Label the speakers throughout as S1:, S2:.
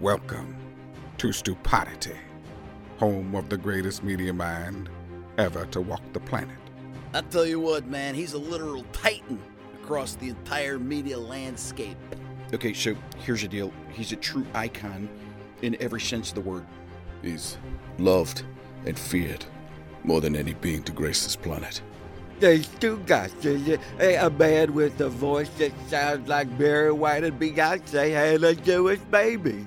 S1: Welcome to Stupodity, home of the greatest media mind ever to walk the planet.
S2: I tell you what, man, he's a literal titan across the entire media landscape.
S3: Okay, so here's the deal. He's a true icon in every sense of the word.
S1: He's loved and feared more than any being to grace this planet.
S4: They still got a, a man with a voice that sounds like Barry White and Beyonce had a Jewish baby.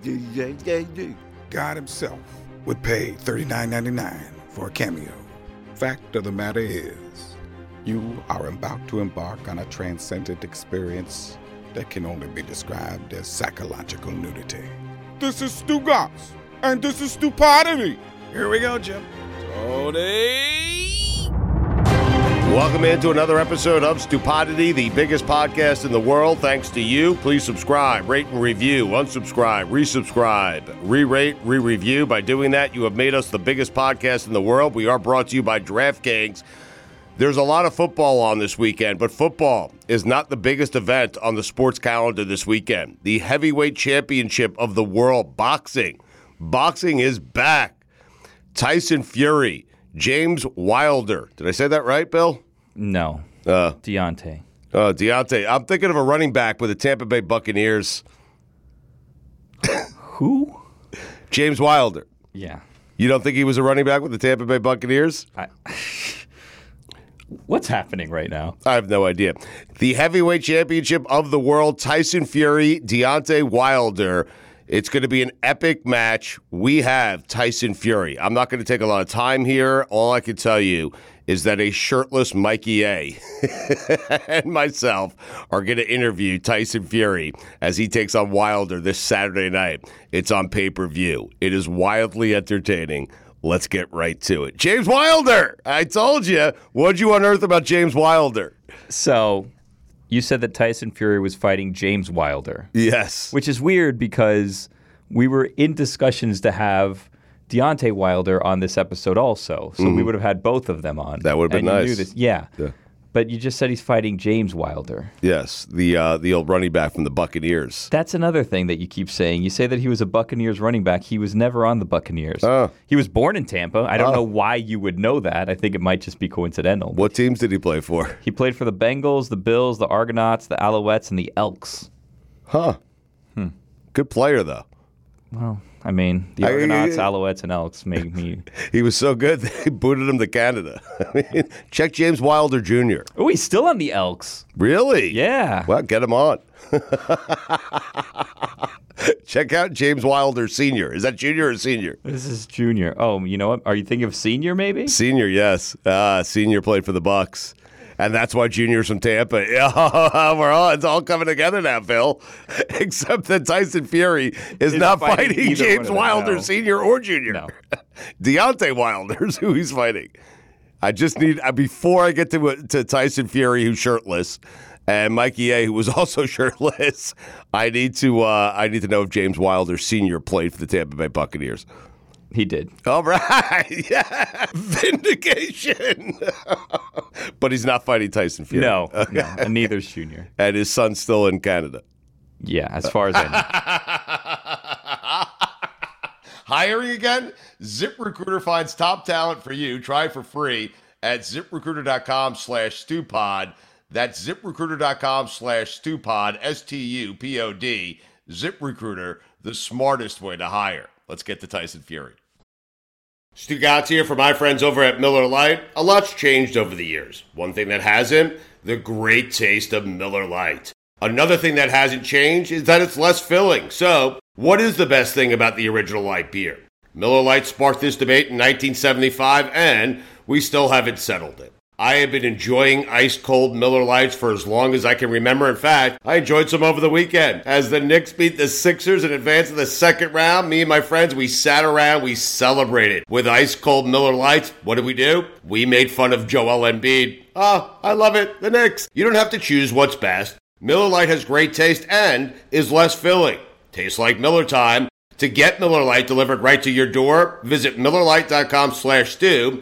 S1: God himself would pay $39.99 for a cameo. Fact of the matter is, you are about to embark on a transcendent experience that can only be described as psychological nudity. This is Stugotz, and this is Stupodity.
S3: Here we go, Jim.
S5: Tony. Welcome into another episode of Stupodity, the biggest podcast in the world. Thanks to you. Please subscribe, rate and review, unsubscribe, resubscribe, re rate, re review. By doing that, you have made us the biggest podcast in the world. We are brought to you by DraftKings. There's a lot of football on this weekend, but football is not the biggest event on the sports calendar this weekend. The heavyweight championship of the world, boxing. Boxing is back. Tyson Fury, James Wilder. Did I say that right, Bill?
S6: No.
S5: Uh,
S6: Deontay.
S5: uh, Deontay. I'm thinking of a running back with the Tampa Bay Buccaneers.
S6: Who?
S5: James Wilder.
S6: Yeah.
S5: You don't think he was a running back with the Tampa Bay Buccaneers?
S6: I, what's happening right now?
S5: I have no idea. The heavyweight championship of the world, Tyson Fury, Deontay Wilder. It's going to be an epic match. We have Tyson Fury. I'm not going to take a lot of time here. All I can tell you is that a shirtless Mikey A and myself are going to interview Tyson Fury as he takes on Wilder this Saturday night. It's on pay per view. It is wildly entertaining. Let's get right to it. James Wilder. I told you. What'd you unearth about James Wilder?
S6: So, you said that Tyson Fury was fighting James Wilder.
S5: Yes.
S6: Which is weird because we were in discussions to have Deontay Wilder on this episode also. So we
S5: Mhm.
S6: would have had both of them on.
S5: That would have been nice.
S6: this. Yeah.
S5: Yeah.
S6: But you just said he's fighting James Wilder.
S5: Yes, the uh, the old running back from the Buccaneers.
S6: That's another thing that you keep saying. You say that he was a Buccaneers running back. He was never on the Buccaneers.
S5: Oh.
S6: He was born in Tampa. I don't
S5: Oh.
S6: know why you would know that. I think it might just be coincidental.
S5: What teams did he play for?
S6: He played for the Bengals, the Bills, the Argonauts, the Alouettes, and the Elks.
S5: Huh.
S6: Hmm.
S5: Good player though.
S6: Well, I mean, the Argonauts, Alouettes, and Elks make me.
S5: He was so good they booted him to Canada. I mean, check James Wilder Jr.
S6: Oh, he's still on the Elks.
S5: Really?
S6: Yeah.
S5: Well, get him on. check out James Wilder Sr. Is that junior or senior?
S6: This is junior. Oh, you know what? Are you thinking of senior maybe?
S5: Senior, yes. Uh, senior played for the Bucks. And that's why Junior's from Tampa. Yeah, we're all it's all coming together now, Phil. Except that Tyson Fury is not
S6: fighting
S5: fighting, James Wilder,
S6: no.
S5: Senior or Junior.
S6: No.
S5: Deontay Wilder's who he's fighting. I just need uh, before I get to uh, to Tyson Fury, who's shirtless, And Mikey A, who was also shirtless. I need to uh, I need to know if James Wilder Sr. played for the Tampa Bay Buccaneers.
S6: He did.
S5: All right. Yeah. Vindication. but he's not fighting Tyson Fury.
S6: No, no, and neither's Junior.
S5: And his son's still in Canada.
S6: Yeah, as far as I know.
S5: Hiring again? ZipRecruiter finds top talent for you. Try for free at ziprecruiter.com slash stupod. That's ziprecruiter.com slash stupod, S T U P O D. ZipRecruiter, the smartest way to hire. Let's get to Tyson Fury. Stugotz here for my friends over at Miller Lite. A lot's changed over the years. One thing that hasn't, the great taste of Miller Lite. Another thing that hasn't changed is that it's less filling. So, what is the best thing about the original light beer? Miller Lite sparked this debate in 1975, and we still haven't settled it. I have been enjoying ice cold Miller Lites for as long as I can remember. In fact, I enjoyed some over the weekend. As the Knicks beat the Sixers in advance of the second round, me and my friends, we sat around, we celebrated with ice cold Miller Lites. What did we do? We made fun of Joel Embiid. Oh, I love it. The Knicks. You don't have to choose what's best. Miller Lite has great taste and is less filling. Tastes like Miller time. To get Miller Lite delivered right to your door, visit MillerLite.com slash stew,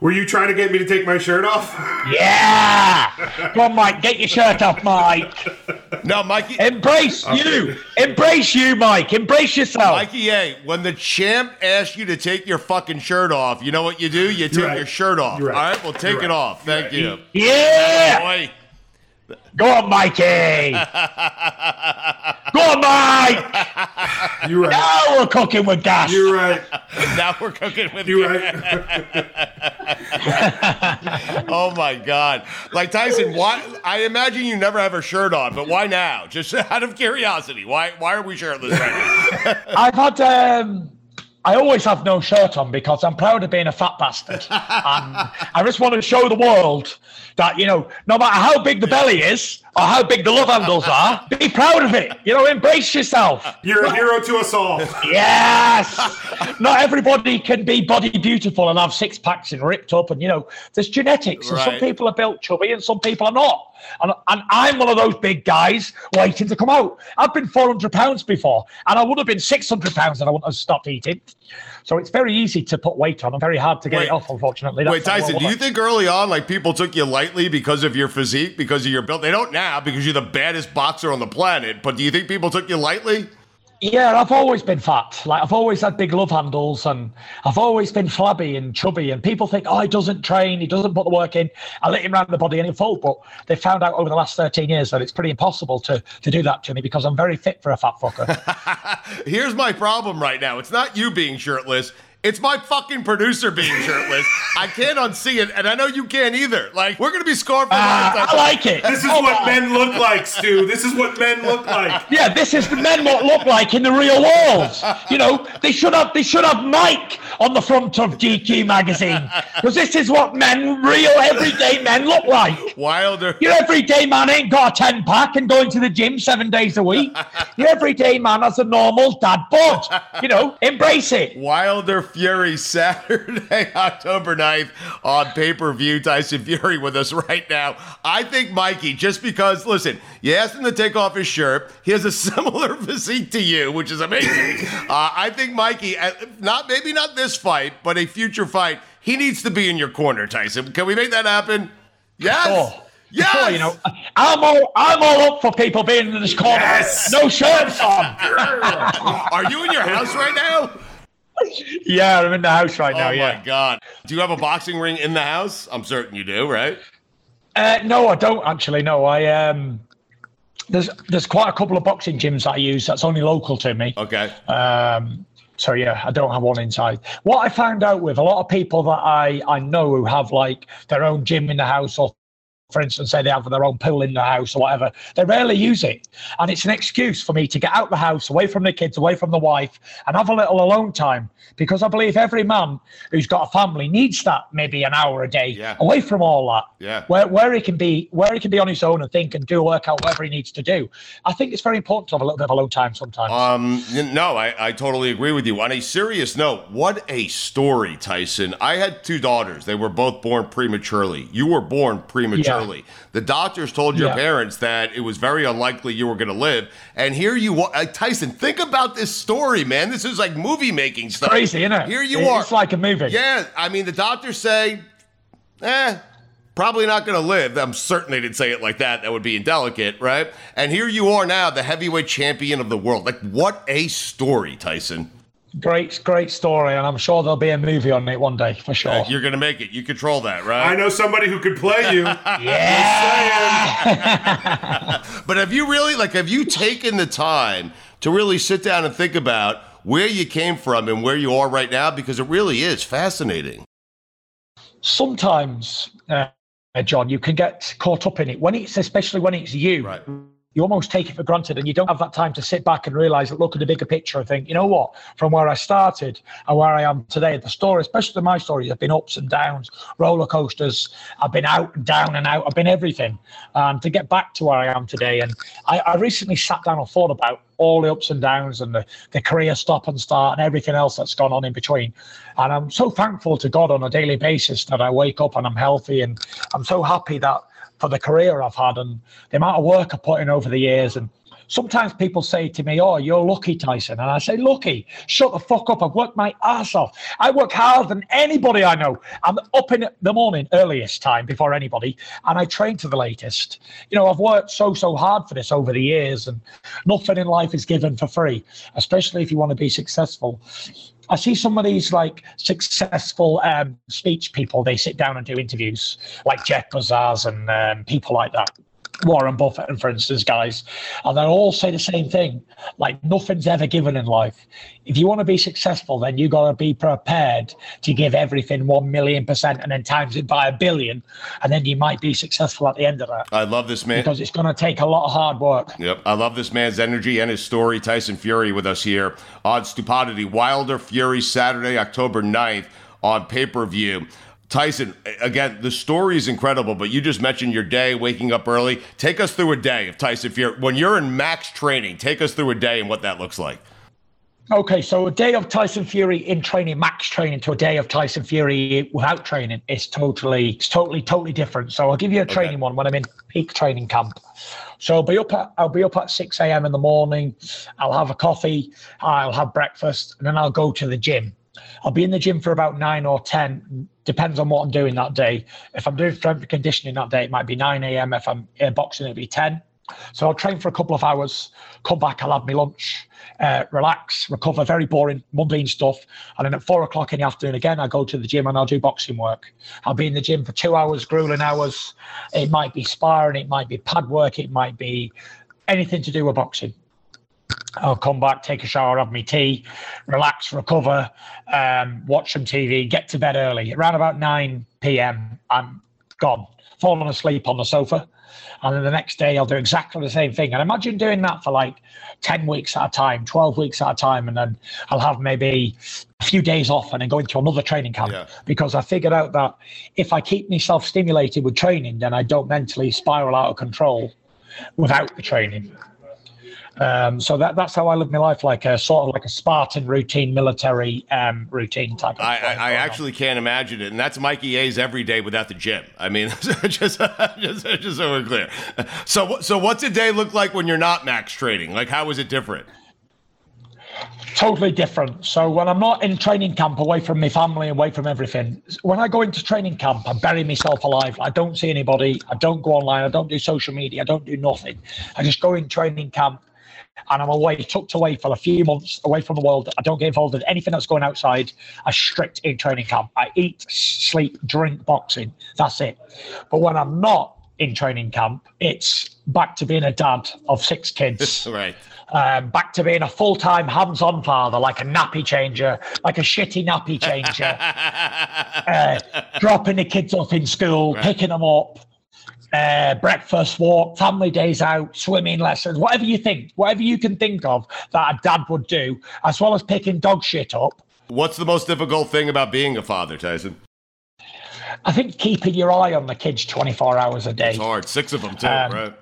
S7: Were you trying to get me to take my shirt off?
S8: Yeah! Come on, Mike, get your shirt off, Mike.
S5: No, Mikey.
S8: Embrace you. Embrace you, Mike. Embrace yourself.
S5: Mikey A, when the champ asks you to take your fucking shirt off, you know what you do? You take
S7: right.
S5: your shirt off.
S7: Right.
S5: All right, well, take
S7: You're
S5: it off. Thank
S7: You're
S5: you.
S8: Yeah!
S5: Boy.
S8: Go on, Mikey. Go on, Mike.
S7: You're right.
S8: Now we're cooking with gas.
S7: You're right.
S5: now we're cooking with
S7: You're
S5: you. oh my god! Like Tyson, why? I imagine you never have a shirt on, but why now? Just out of curiosity, why? Why are we shirtless right now?
S8: I've had. Um, I always have no shirt on because I'm proud of being a fat bastard. and I just want to show the world that, you know, no matter how big the belly is or how big the love handles are, be proud of it. You know, embrace yourself.
S7: You're a hero to us all.
S8: Yes. Not everybody can be body beautiful and have six packs and ripped up. And, you know, there's genetics. And some people are built chubby and some people are not. And, and I'm one of those big guys waiting to come out. I've been 400 pounds before and I would have been 600 pounds if I wouldn't have stopped eating. So it's very easy to put weight on and very hard to get
S5: Wait.
S8: it off, unfortunately.
S5: Wait,
S8: That's how
S5: Tyson, do you think early on, like people took you lightly because of your physique, because of your build? They don't now because you're the baddest boxer on the planet. But do you think people took you lightly?
S8: Yeah, I've always been fat. Like I've always had big love handles, and I've always been flabby and chubby. And people think, oh, he doesn't train, he doesn't put the work in. I let him round the body and he fold. But they found out over the last 13 years that it's pretty impossible to to do that to me because I'm very fit for a fat fucker.
S5: Here's my problem right now. It's not you being shirtless. It's my fucking producer being shirtless. I can't unsee it, and I know you can't either. Like we're gonna be scarred for life.
S8: Ah, I like it.
S7: This is
S8: Oh,
S7: what
S8: wow.
S7: men look like, Stu. This is what men look like.
S8: Yeah, this is the men what look like in the real world. You know, they should have they should have Mike on the front of GQ magazine because this is what men, real everyday men, look like.
S5: Wilder.
S8: Your everyday man ain't got a ten pack and going to the gym seven days a week. Your everyday man has a normal dad bod. You know, embrace it.
S5: Wilder Fury Saturday, October 9th on pay per view. Tyson Fury with us right now. I think Mikey, just because, listen, you asked him to take off his shirt. He has a similar physique to you, which is amazing. uh, I think Mikey, uh, not maybe not this fight, but a future fight, he needs to be in your corner, Tyson. Can we make that happen? Yes.
S8: Oh.
S5: Yes.
S8: Oh, you know, I'm all I'm all up for people being in this corner.
S7: Yes.
S8: No shirts on.
S5: Are you in your house right now?
S8: yeah, I'm in the house right now.
S5: oh
S8: yeah.
S5: my God. Do you have a boxing ring in the house? I'm certain you do, right?
S8: Uh, no, I don't actually. No, I um, there's there's quite a couple of boxing gyms that I use that's only local to me.
S5: Okay.
S8: Um, so yeah, I don't have one inside. What I found out with a lot of people that I I know who have like their own gym in the house or for instance, say they have their own pool in the house or whatever, they rarely use it. And it's an excuse for me to get out the house, away from the kids, away from the wife, and have a little alone time. Because I believe every man who's got a family needs that maybe an hour a day
S5: Yeah.
S8: away from all that.
S5: Yeah.
S8: Where where he can be where he can be on his own and think and do work out whatever he needs to do. I think it's very important to have a little bit of alone time sometimes.
S5: Um, no, I, I totally agree with you. On a serious note, what a story, Tyson. I had two daughters. They were both born prematurely. You were born prematurely. The doctors told your
S8: Yeah.
S5: parents that it was very unlikely you were going to live. And here you are. Uh, Tyson, think about this story, man. This is like movie making stuff.
S8: crazy, isn't it?
S5: Here you
S8: It-
S5: are.
S8: It's like a movie.
S5: Yeah, I mean, the doctors say, eh, probably not going to live. I'm certain they didn't say it like that. That would be indelicate, right? And here you are now, the heavyweight champion of the world. Like, what a story, Tyson.
S8: Great, great story, and I'm sure there'll be a movie on it one day for sure.
S5: Uh, You're going to make it. You control that, right?
S7: I know somebody who could play you.
S5: but have you really, like, have you taken the time to really sit down and think about where you came from and where you are right now? Because it really is fascinating.
S8: Sometimes, uh, John, you can get caught up in it when it's especially when it's you.
S5: Right.
S8: You almost take it for granted, and you don't have that time to sit back and realize, look at the bigger picture, and think, you know what? From where I started and where I am today, the story, especially my story, have been ups and downs, roller coasters. I've been out and down and out. I've been everything, and to get back to where I am today. And I, I recently sat down and thought about all the ups and downs and the, the career stop and start and everything else that's gone on in between. And I'm so thankful to God on a daily basis that I wake up and I'm healthy. And I'm so happy that for the career I've had and the amount of work I've put in over the years. And sometimes people say to me, Oh, you're lucky, Tyson. And I say, Lucky, shut the fuck up. I've worked my ass off. I work harder than anybody I know. I'm up in the morning, earliest time before anybody, and I train to the latest. You know, I've worked so, so hard for this over the years, and nothing in life is given for free, especially if you want to be successful. I see some of these like successful um, speech people. They sit down and do interviews, like Jeff Bezos and um, people like that. Warren Buffett, and for instance, guys, and they all say the same thing: like nothing's ever given in life. If you want to be successful, then you got to be prepared to give everything one million percent, and then times it by a billion, and then you might be successful at the end of that.
S5: I love this man.
S8: Because it's going to take a lot of hard work.
S5: Yep. I love this man's energy and his story. Tyson Fury with us here on Stupodity. Wilder Fury Saturday, October 9th on pay per view. Tyson, again, the story is incredible, but you just mentioned your day, waking up early. Take us through a day of Tyson Fury. When you're in max training, take us through a day and what that looks like.
S8: Okay, so a day of Tyson Fury in training, max training, to a day of Tyson Fury without training is totally, it's totally, totally different. So I'll give you a training one when I'm in peak training camp. So I'll be up at I'll be up at six a.m. in the morning. I'll have a coffee, I'll have breakfast, and then I'll go to the gym. I'll be in the gym for about nine or ten, depends on what I'm doing that day. If I'm doing strength conditioning that day, it might be nine a.m. If I'm boxing, it'll be ten. So I'll train for a couple of hours, come back, I'll have my lunch, uh, relax, recover, very boring, mundane stuff. And then at four o'clock in the afternoon, again, I go to the gym and I'll do boxing work. I'll be in the gym for two hours, grueling hours. It might be sparring, it might be pad work, it might be anything to do with boxing. I'll come back, take a shower, have my tea, relax, recover, um, watch some TV, get to bed early. Around about 9 p.m., I'm gone, falling asleep on the sofa. And then the next day, I'll do exactly the same thing. And imagine doing that for like 10 weeks at a time, 12 weeks at a time. And then I'll have maybe a few days off and then go into another training camp. Because I figured out that if I keep myself stimulated with training, then I don't mentally spiral out of control without the training. Um, so that that's how I live my life, like a sort of like a Spartan routine, military um, routine type. Of
S5: I, I, I actually can't imagine it, and that's Mikey A's every day without the gym. I mean, just, just, just so we're clear. So, so what's a day look like when you're not max training? Like, how is it different?
S8: totally different. So when I'm not in training camp, away from my family, away from everything, when I go into training camp, I bury myself alive. I don't see anybody. I don't go online. I don't do social media. I don't do nothing. I just go in training camp. And I'm away, tucked away for a few months, away from the world. I don't get involved in anything that's going outside. I strict in training camp. I eat, sleep, drink, boxing. That's it. But when I'm not in training camp. It's back to being a dad of six kids.
S5: right.
S8: Um, back to being a full time hands on father, like a nappy changer, like a shitty nappy changer, uh, dropping the kids off in school,
S5: Right.
S8: picking them up, uh, breakfast, walk, family days out, swimming lessons, whatever you think, whatever you can think of that a dad would do, as well as picking dog shit up.
S5: What's the most difficult thing about being a father, Tyson?
S8: I think keeping your eye on the kids 24 hours a day.
S5: It's hard. Six of them, too,
S8: Um,
S5: right?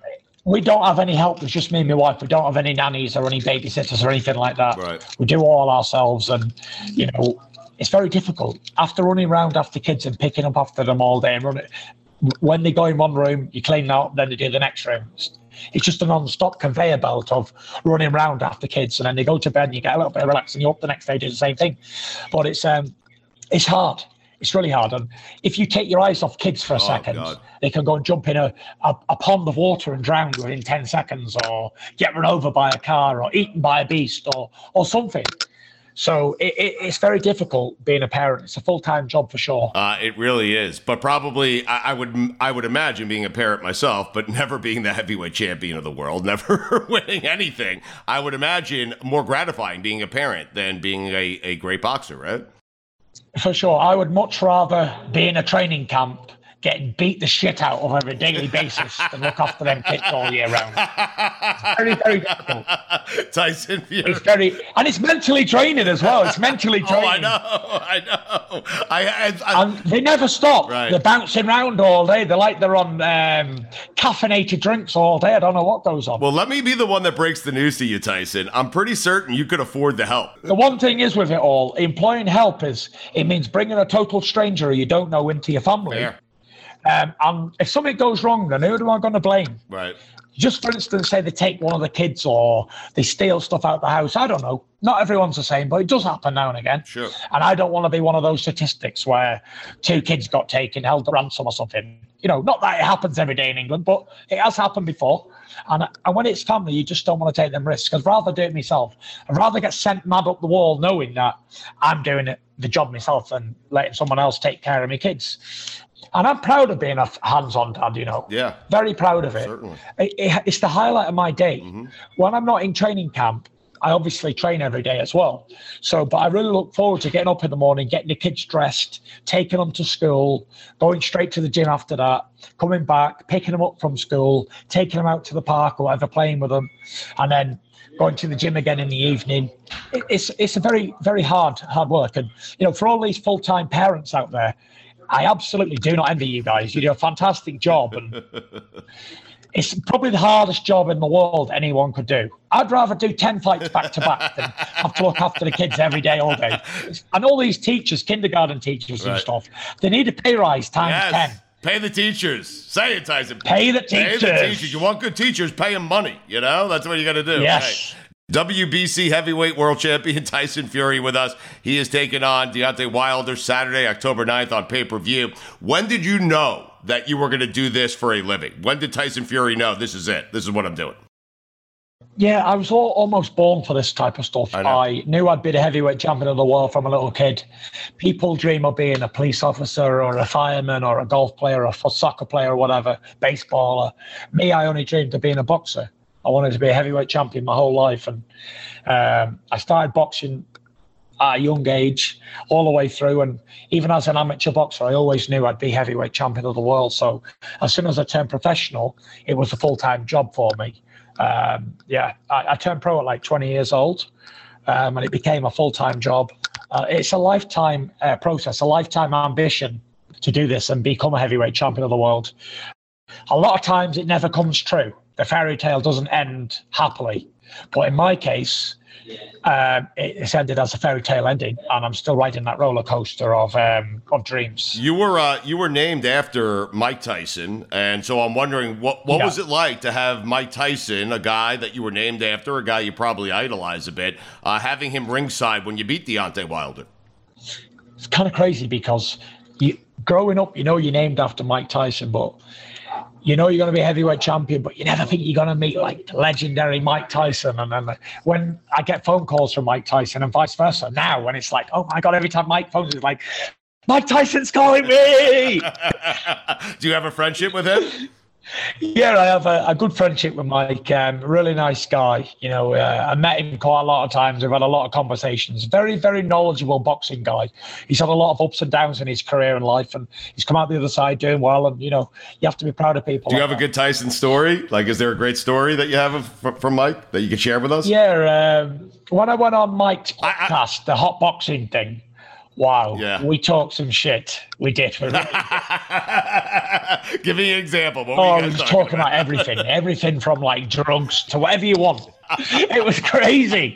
S8: We don't have any help. It's just me and my wife. We don't have any nannies or any babysitters or anything like that.
S5: Right.
S8: We do all ourselves, and you know, it's very difficult. After running around after kids and picking up after them all day and running, when they go in one room, you clean that up, then they do the next room. It's- just a non-stop conveyor belt of running around after kids, and then they go to bed and you get a little bit of relax, and you're up the next day do the same thing. But it's um, it's hard. It's really hard. And if you take your eyes off kids for a second,
S5: God.
S8: they can go and jump in a, a, a pond of water and drown within 10 seconds, or get run over by a car, or eaten by a beast, or, or something. So it, it, it's very difficult being a parent. It's a full time job for sure.
S5: Uh, it really is, but probably I, I would I would imagine being a parent myself, but never being the heavyweight champion of the world, never winning anything. I would imagine more gratifying being a parent than being a, a great boxer, right?
S8: For sure. I would much rather be in a training camp getting beat the shit out of on a daily basis than look after them kids all year round. It's very, very difficult.
S5: Tyson Fury.
S8: It's very, and it's mentally draining as well. It's mentally draining. Oh.
S5: I know, I know. I, I, I
S8: And they never stop.
S5: Right.
S8: They're bouncing around all day. They're like they're on um, caffeinated drinks all day. I don't know what goes on.
S5: well, let me be the one that breaks the news to you, Tyson. I'm pretty certain you could afford the help.
S8: The one thing is with it all, employing help is it means bringing a total stranger you don't know into your family.
S5: Fair.
S8: Um, and if something goes wrong, then who am I going to blame?
S5: Right.
S8: Just for instance, say they take one of the kids or they steal stuff out the house. I don't know. Not everyone's the same, but it does happen now and again.
S5: Sure.
S8: And I don't want to be one of those statistics where two kids got taken, held ransom or something. You know, not that it happens every day in England, but it has happened before. And, and when it's family, you just don't want to take them risks. I'd rather do it myself. I'd rather get sent mad up the wall knowing that I'm doing it, the job myself and letting someone else take care of my kids. And I'm proud of being a hands-on dad, you know.
S5: Yeah.
S8: Very proud of it.
S5: Certainly.
S8: It- it- it's the highlight of my day. Mm-hmm. When I'm not in training camp, I obviously train every day as well. So, but I really look forward to getting up in the morning, getting the kids dressed, taking them to school, going straight to the gym after that, coming back, picking them up from school, taking them out to the park or whatever, playing with them, and then going to the gym again in the evening. It- It's it's a very very hard hard work, and you know for all these full time parents out there, I absolutely do not envy you guys. You do a fantastic job, and it's probably the hardest job in the world anyone could do. I'd rather do 10 fights back to back than have to look after the kids every day, all day. And all these teachers, kindergarten teachers and stuff, they need a pay rise times
S5: Yes.
S8: 10.
S5: Pay the teachers. It, Tyson.
S8: Pay the teachers.
S5: Pay the
S8: teachers.
S5: You want good teachers, pay them money. You know, that's what you got to do.
S8: Yes.
S5: Right. WBC heavyweight world champion Tyson Fury with us. He is taking on Deontay Wilder Saturday, October 9th on pay per view. When did you know that you were going to do this for a living? When did Tyson Fury know this is it? This is what I'm doing?
S8: Yeah, I was all, almost born for this type of stuff.
S5: I
S8: I, knew I'd be the heavyweight champion of the world from a little kid. People dream of being a police officer or a fireman or a golf player or a soccer player or whatever, baseballer. Me, I only dreamed of being a boxer. I wanted to be a heavyweight champion my whole life. And um, I started boxing at a young age, all the way through. And even as an amateur boxer, I always knew I'd be heavyweight champion of the world. So as soon as I turned professional, it was a full time job for me. Um, yeah, I, I turned pro at like 20 years old, um, and it became a full time job. Uh, it's a lifetime uh, process, a lifetime ambition to do this and become a heavyweight champion of the world. A lot of times it never comes true. The fairy tale doesn't end happily. But in my case, um, it, it's ended as a fairy tale ending, and I'm still riding that roller coaster of um, of dreams.
S5: You were uh, you were named after Mike Tyson, and so I'm wondering what what
S8: Yeah.
S5: was it like to have Mike Tyson, a guy that you were named after, a guy you probably idolize a bit, uh, having him ringside when you beat Deontay Wilder.
S8: It's kind of crazy because you growing up, you know you're named after Mike Tyson, but you know you're going to be heavyweight champion, but you never think you're going to meet like legendary Mike Tyson. And then when I get phone calls from Mike Tyson and vice versa, now when it's like, oh my god, every time Mike phones, it's like, Mike Tyson's calling me.
S5: Do you have a friendship with him?
S8: Yeah, I have a, a good friendship with Mike. Um, really nice guy. You know, uh, I met him quite a lot of times. We've had a lot of conversations. Very, very knowledgeable boxing guy. He's had a lot of ups and downs in his career and life, and he's come out the other side doing well. And you know, you have to be proud of people.
S5: Do you
S8: like
S5: have a good Tyson story? Like, is there a great story that you have of, from Mike that you can share with us?
S8: Yeah, um, when I went on Mike's podcast, the hot boxing thing. Wow,
S5: Yeah.
S8: we talked some shit. We did.
S5: Give me an example. What
S8: Oh,
S5: were
S8: I was talking
S5: talking
S8: about everything, everything from like drugs to whatever you want. It was crazy.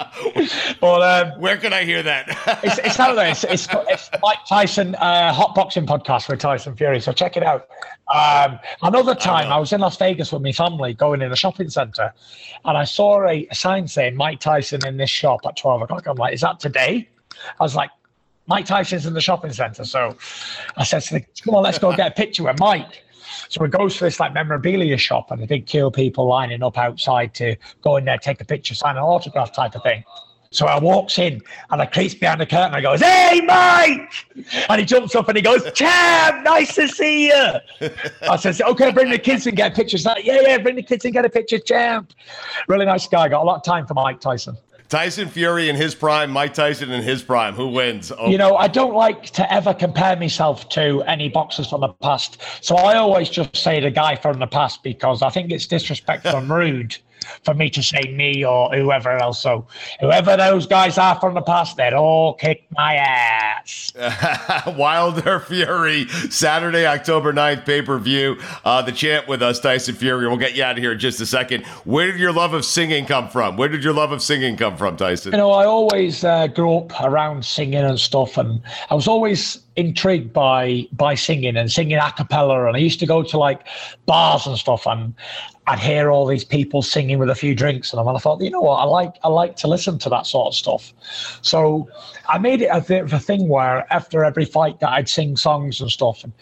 S8: But um,
S5: where can I hear that?
S8: it's, it's out there. It's, it's, it's Mike Tyson uh, hot boxing podcast with Tyson Fury. So check it out. Um, another time, I, was in Las Vegas with my family, going in a shopping center, and I saw a, a sign saying Mike Tyson in this shop at twelve o'clock. I'm like, is that today? I was like. Mike Tyson's in the shopping center. So I said to the come on, let's go get a picture with Mike. So we goes to this like memorabilia shop and a big queue of people lining up outside to go in there, take a picture, sign an autograph type of thing. So I walks in and I creeps behind the curtain. I goes, "Hey, Mike!" And he jumps up and he goes, "Champ, nice to see you." I says, "Okay, bring the kids and get pictures." Like, yeah, yeah, bring the kids and get a picture, champ. Really nice guy. Got a lot of time for Mike Tyson.
S5: Tyson Fury in his prime, Mike Tyson in his prime. Who wins? Oh,
S8: You know, I don't like to ever compare myself to any boxers from the past. So I always just say the guy from the past because I think it's disrespectful and rude for me to say me or whoever else. So whoever those guys are from the past, they'd all kick my ass.
S5: Wilder Fury, Saturday, October 9th, pay per view. Uh, the champ with us, Tyson Fury. We'll get you out of here in just a second. Where did your love of singing come from? Where did your love of singing come from, Tyson?
S8: You know, I always uh, grew up around singing and stuff, and I was always intrigued by by singing and singing a cappella. And I used to go to like bars and stuff, and I'd hear all these people singing with a few drinks, and I thought, you know what, I like I like to listen to that sort of stuff. So I made it a of a thing where after every fight that I'd sing songs and stuff. And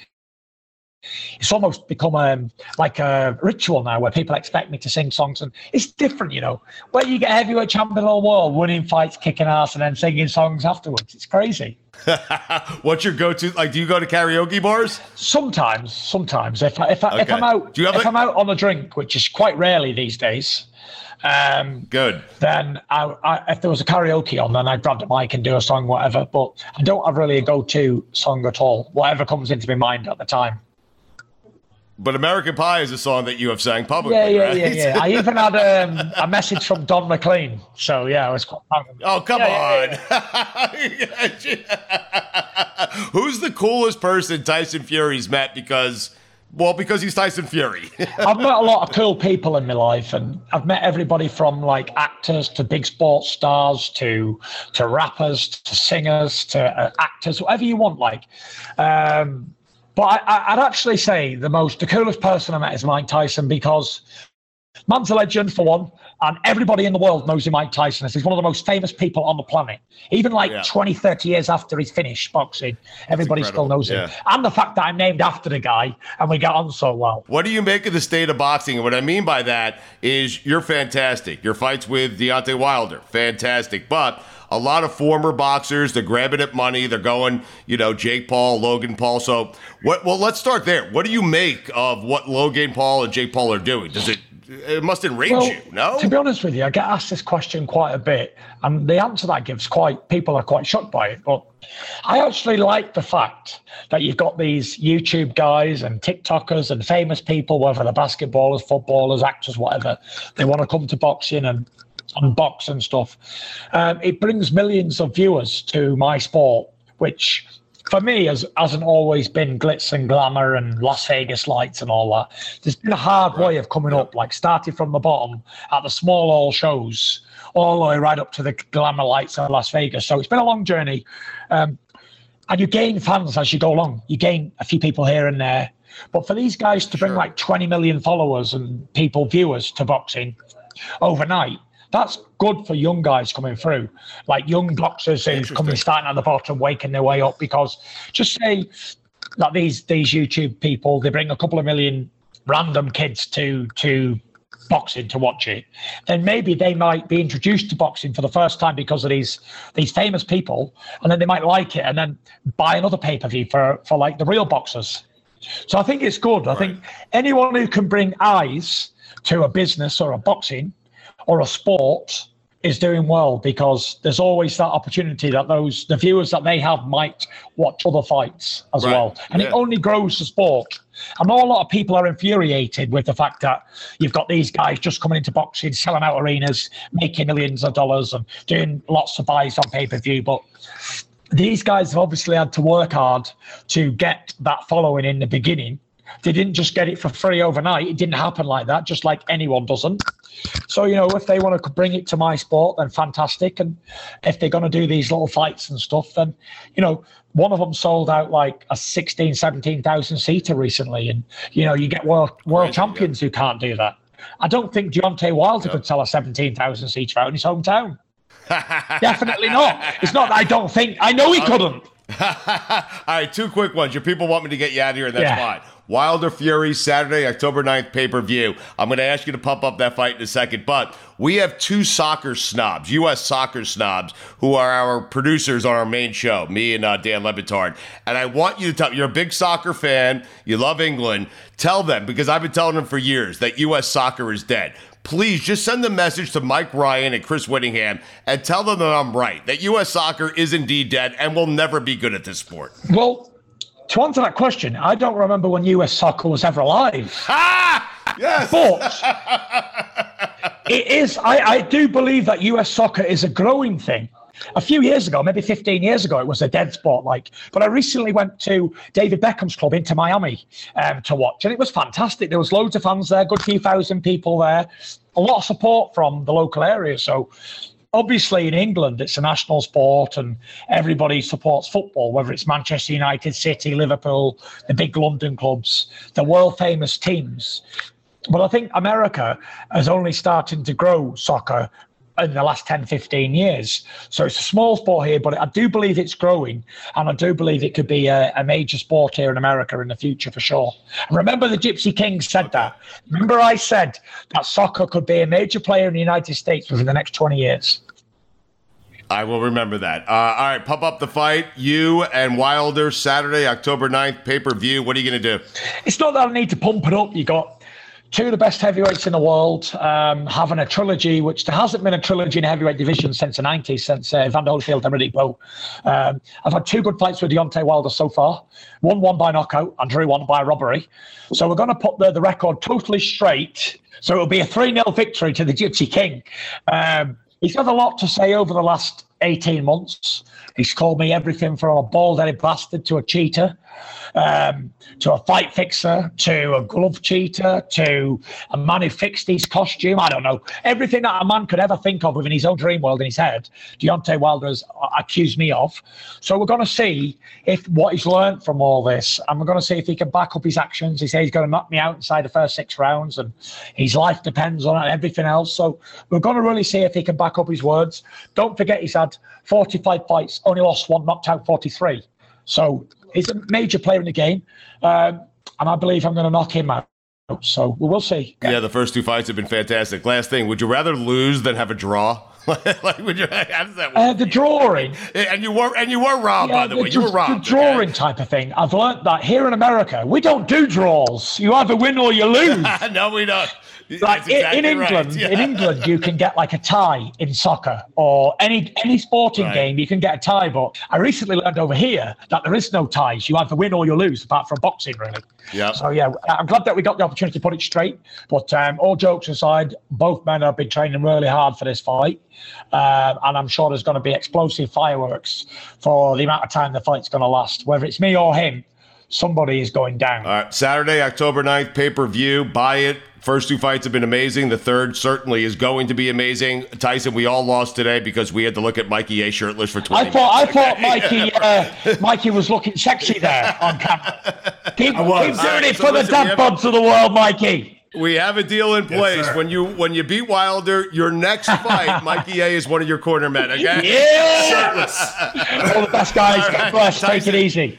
S8: it's almost become um, like a ritual now where people expect me to sing songs and it's different you know where you get heavyweight champion of the world winning fights kicking ass and then singing songs afterwards it's crazy
S5: What's your go-to? Like, do you go to karaoke bars?
S8: sometimes sometimes if, I, if, I, if i'm out
S5: Do you have
S8: if
S5: a-
S8: i'm out on a drink which is quite rarely these days um,
S5: Good.
S8: then I, I, if there was a karaoke on then i'd grab the mic and do a song whatever but i don't have really a go-to song at all whatever comes into my mind at the time
S5: But American Pie is a song that you have sang publicly,
S8: Yeah, yeah,
S5: right?
S8: yeah, yeah. I even had um, a message from Don McLean. So yeah, I was quite proud of him.
S5: Oh, come
S8: Yeah,
S5: on. Who's the coolest person Tyson Fury's met because, well, because he's Tyson Fury?
S8: I've met a lot of cool people in my life, and I've met everybody from like actors to big sports stars to to rappers to singers to uh, actors, whatever you want. Like, um, but I, I'd actually say the most the coolest person I met is Mike Tyson because man's a legend for one, and everybody in the world knows who Mike Tyson is. He's one of the most famous people on the planet. Even like
S5: Yeah.
S8: 20, 30 years after he's finished boxing, everybody still knows him. And the fact that I'm named after the guy and we get on so well.
S5: What do you make of the state of boxing? And what I mean by that is you're fantastic. Your fights with Deontay Wilder, fantastic. But a lot of former boxers, they're grabbing at money. They're going, you know, Jake Paul, Logan Paul. So, what? Well, let's start there. What do you make of what Logan Paul and Jake Paul are doing? Does it? It must enrage
S8: Well,
S5: you, no?
S8: To be honest with you, I get asked this question quite a bit, and the answer that gives quite people are quite shocked by it. But I actually like the fact that you've got these YouTube guys and TikTokers and famous people, whether they're basketballers, footballers, actors, whatever, they want to come to boxing and and box and stuff. Um, it brings millions of viewers to my sport, which for me has, hasn't always been glitz and glamour and Las Vegas lights and all that. There's been a hard way of coming up, like starting from the bottom at the small all shows, all the way right up to the glamour lights of Las Vegas. So it's been a long journey. Um, and you gain fans as you go along. You gain a few people here and there. But for these guys to bring like 20 million followers and people, viewers to boxing overnight, that's good for young guys coming through, like young boxers who's coming starting at the bottom, waking their way up. Because just say that these these YouTube people, they bring a couple of million random kids to to boxing to watch it, then maybe they might be introduced to boxing for the first time because of these these famous people, and then they might like it and then buy another pay per view for for like the real boxers. So I think it's good. I think anyone who can bring eyes to a business or a boxing or a sport is doing well because there's always that opportunity that those the viewers that they have might watch other fights as
S5: Right.
S8: well, and it only grows the sport. I know a lot of people are infuriated with the fact that you've got these guys just coming into boxing, selling out arenas, making millions of dollars, and doing lots of buys on pay per view, but these guys have obviously had to work hard to get that following in the beginning. They didn't just get it for free overnight. It didn't happen like that, just like anyone doesn't. So, you know, if they want to bring it to my sport, then fantastic. And if they're going to do these little fights and stuff, then, you know, one of them sold out like a 16, 17,000 seater recently. And, you know, you get world, world champions who can't do that. I don't think Deontay Wilder could sell a 17,000 seater out in his hometown. Definitely not. It's not I don't think, I know he couldn't.
S5: All right, two quick ones. Your people want me to get you out of here, and that's
S8: Yeah.
S5: fine. Wilder Fury, Saturday, October 9th, pay per view. I'm going to ask you to pump up that fight in a second, but we have two soccer snobs, U.S. soccer snobs, who are our producers on our main show, me and uh, Dan Le Batard. And I want you to tell you're a big soccer fan, you love England. Tell them, because I've been telling them for years, that U.S. soccer is dead. Please just send the message to Mike Ryan and Chris Whittingham and tell them that I'm right, that U.S. soccer is indeed dead and will never be good at this sport.
S8: Well, to answer that question, I don't remember when US soccer was ever alive.
S5: Ah! Yes!
S8: But it is, I, I do believe that US soccer is a growing thing. A few years ago, maybe 15 years ago, it was a dead sport. Like, but I recently went to David Beckham's club into Miami um, to watch, and it was fantastic. There was loads of fans there, good few thousand people there, a lot of support from the local area. So, obviously, in England, it's a national sport, and everybody supports football, whether it's Manchester United, City, Liverpool, the big London clubs, the world famous teams. But I think America is only starting to grow soccer in the last 10, 15 years. So it's a small sport here, but I do believe it's growing. And I do believe it could be a, a major sport here in America in the future for sure. And remember, the Gypsy King said that. Remember, I said that soccer could be a major player in the United States within the next 20 years.
S5: I will remember that. Uh, all right, pump up the fight. You and Wilder, Saturday, October 9th, pay per view. What are you going to do?
S8: It's not that I need to pump it up. You got two of the best heavyweights in the world um, having a trilogy, which there hasn't been a trilogy in heavyweight division since the 90s, since uh, Evander Holyfield and Riddick Bowe. Um, I've had two good fights with Deontay Wilder so far. One won by knockout and drew one by robbery. So we're going to put the, the record totally straight. So it'll be a 3 0 victory to the Gypsy King. Um, he's had a lot to say over the last 18 months. He's called me everything from a bald headed bastard to a cheater, um, to a fight fixer, to a glove cheater, to a man who fixed his costume. I don't know. Everything that a man could ever think of within his own dream world in his head, Deontay Wilder has accused me of. So we're going to see if what he's learned from all this, and we're going to see if he can back up his actions. He says he's going to knock me out inside the first six rounds, and his life depends on it and everything else. So we're going to really see if he can back up his words. Don't forget, he's had 45 fights, only lost one, knocked out 43. So he's a major player in the game, um, and I believe I'm going to knock him out. So we will see.
S5: Yeah, the first two fights have been fantastic. Last thing, would you rather lose than have a draw? like, would you, how does that work?
S8: Uh, the drawing.
S5: And you were and you were robbed, by the, way. You were robbed.
S8: The drawing type of thing. I've learnt that here in America, we don't do draws. You either win or you lose.
S5: no, we don't.
S8: Like in-
S5: exactly
S8: in
S5: right.
S8: England,
S5: Yeah.
S8: in England, you can get like a tie in soccer or any any sporting
S5: Right.
S8: game. You can get a tie, but I recently learned over here that there is no ties. You either win or you lose, apart from boxing, really.
S5: Yeah.
S8: So yeah, I'm glad that we got the opportunity to put it straight. But um, all jokes aside, both men have been training really hard for this fight, um, and I'm sure there's going to be explosive fireworks for the amount of time the fight's going to last. Whether it's me or him, somebody is going down.
S5: All right, Saturday, October 9th, pay per view. Buy it. First two fights have been amazing. The third certainly is going to be amazing. Tyson, we all lost today because we had to look at Mikey A shirtless for 20
S8: I thought I
S5: minutes.
S8: thought Mikey uh, Mikey was looking sexy there on camera. Keep, keep doing
S5: right,
S8: it
S5: so
S8: for the
S5: listen, we
S8: dad
S5: have-
S8: bods of the world, Mikey.
S5: We have a deal in place. when you when you beat Wilder, your next fight, Mikey A is one of your corner men. Okay.
S8: Yeah.
S5: Shirtless.
S8: All the best guys.
S5: All
S8: God
S5: right,
S8: bless. Take it easy.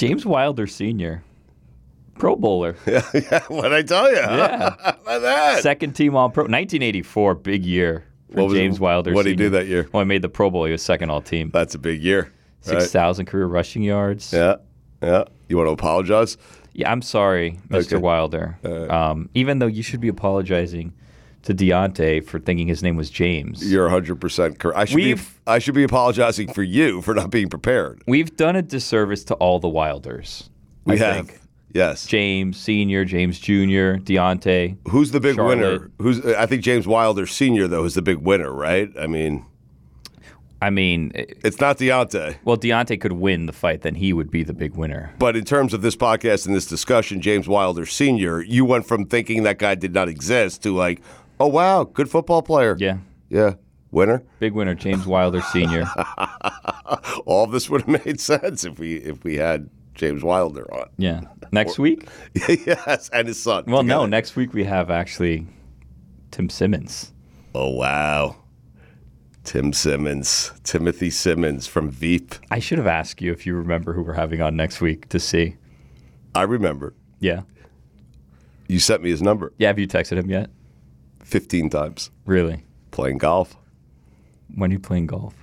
S6: James Wilder Sr., Pro Bowler.
S5: yeah, what I tell you?
S6: Yeah.
S5: How about that?
S6: Second team All Pro. 1984, big year for
S5: What was-
S6: James Wilder.
S5: what'd he do that year?
S6: Well, he made the Pro Bowl. He was second All Team.
S5: That's a big year. right?
S6: 6,000 career rushing yards.
S5: Yeah, yeah. You want to apologize?
S6: Yeah, I'm sorry, Mr.
S5: Okay.
S6: Wilder. um, even though you should be apologizing to Deontay for thinking his name was James.
S5: You're 100 percent correct. I should be.
S6: We've-
S5: I should be apologizing for you for not being prepared.
S6: We've done a disservice to all the Wilders.
S5: We
S6: I
S5: have.
S6: think.
S5: Yes.
S6: James Senior, James Junior, Deontay.
S5: Who's the big
S6: Charlotte.
S5: winner? Who's? I think James Wilder Senior though is the big winner, right? I mean,
S6: I mean,
S5: it's not Deontay.
S6: well, Deontay could win the fight, then he would be the big winner.
S5: But in terms of this podcast and this discussion, James Wilder Senior, you went from thinking that guy did not exist to like, oh wow, good football player.
S6: Yeah,
S5: Yeah, winner.
S6: big winner, James Wilder Senior.
S5: All of this would have made sense if we if we had James Wilder on.
S6: Yeah, next week.
S5: yes, and his son.
S6: Well, no, next week we have actually Tim Simons.
S5: Oh wow. Tim Simons, Timothy Simons from Veep.
S6: I should have asked you if you remember who we're having on next week to see.
S5: I remember.
S6: Yeah,
S5: You sent me his number
S6: yeah. Have you texted him yet?
S5: 15 times
S6: Really?
S5: playing golf.
S6: When are you playing golf?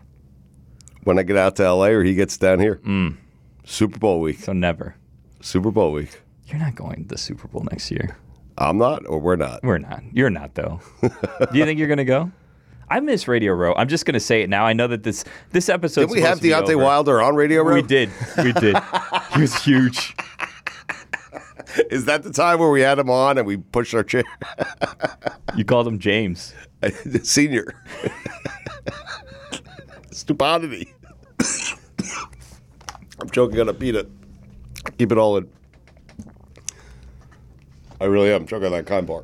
S5: When I get out to LA or he gets down here.
S6: Mm.
S5: Super Bowl week.
S6: So never.
S5: Super Bowl week.
S6: You're not going to the Super Bowl next year.
S5: I'm not or we're not.
S6: We're not. You're not though. Do you think you're gonna go? I miss Radio Row. I'm just gonna say it now. I know that this this episode.
S5: Did we have Deontay Wilder on Radio Row?
S6: We did. We did. he was huge.
S5: Is that the time where we had him on and we pushed our chair?
S6: You called him James.
S5: Senior. Stupodity. I'm choking on a peanut. Keep it all in. I really am choking on that kind bar.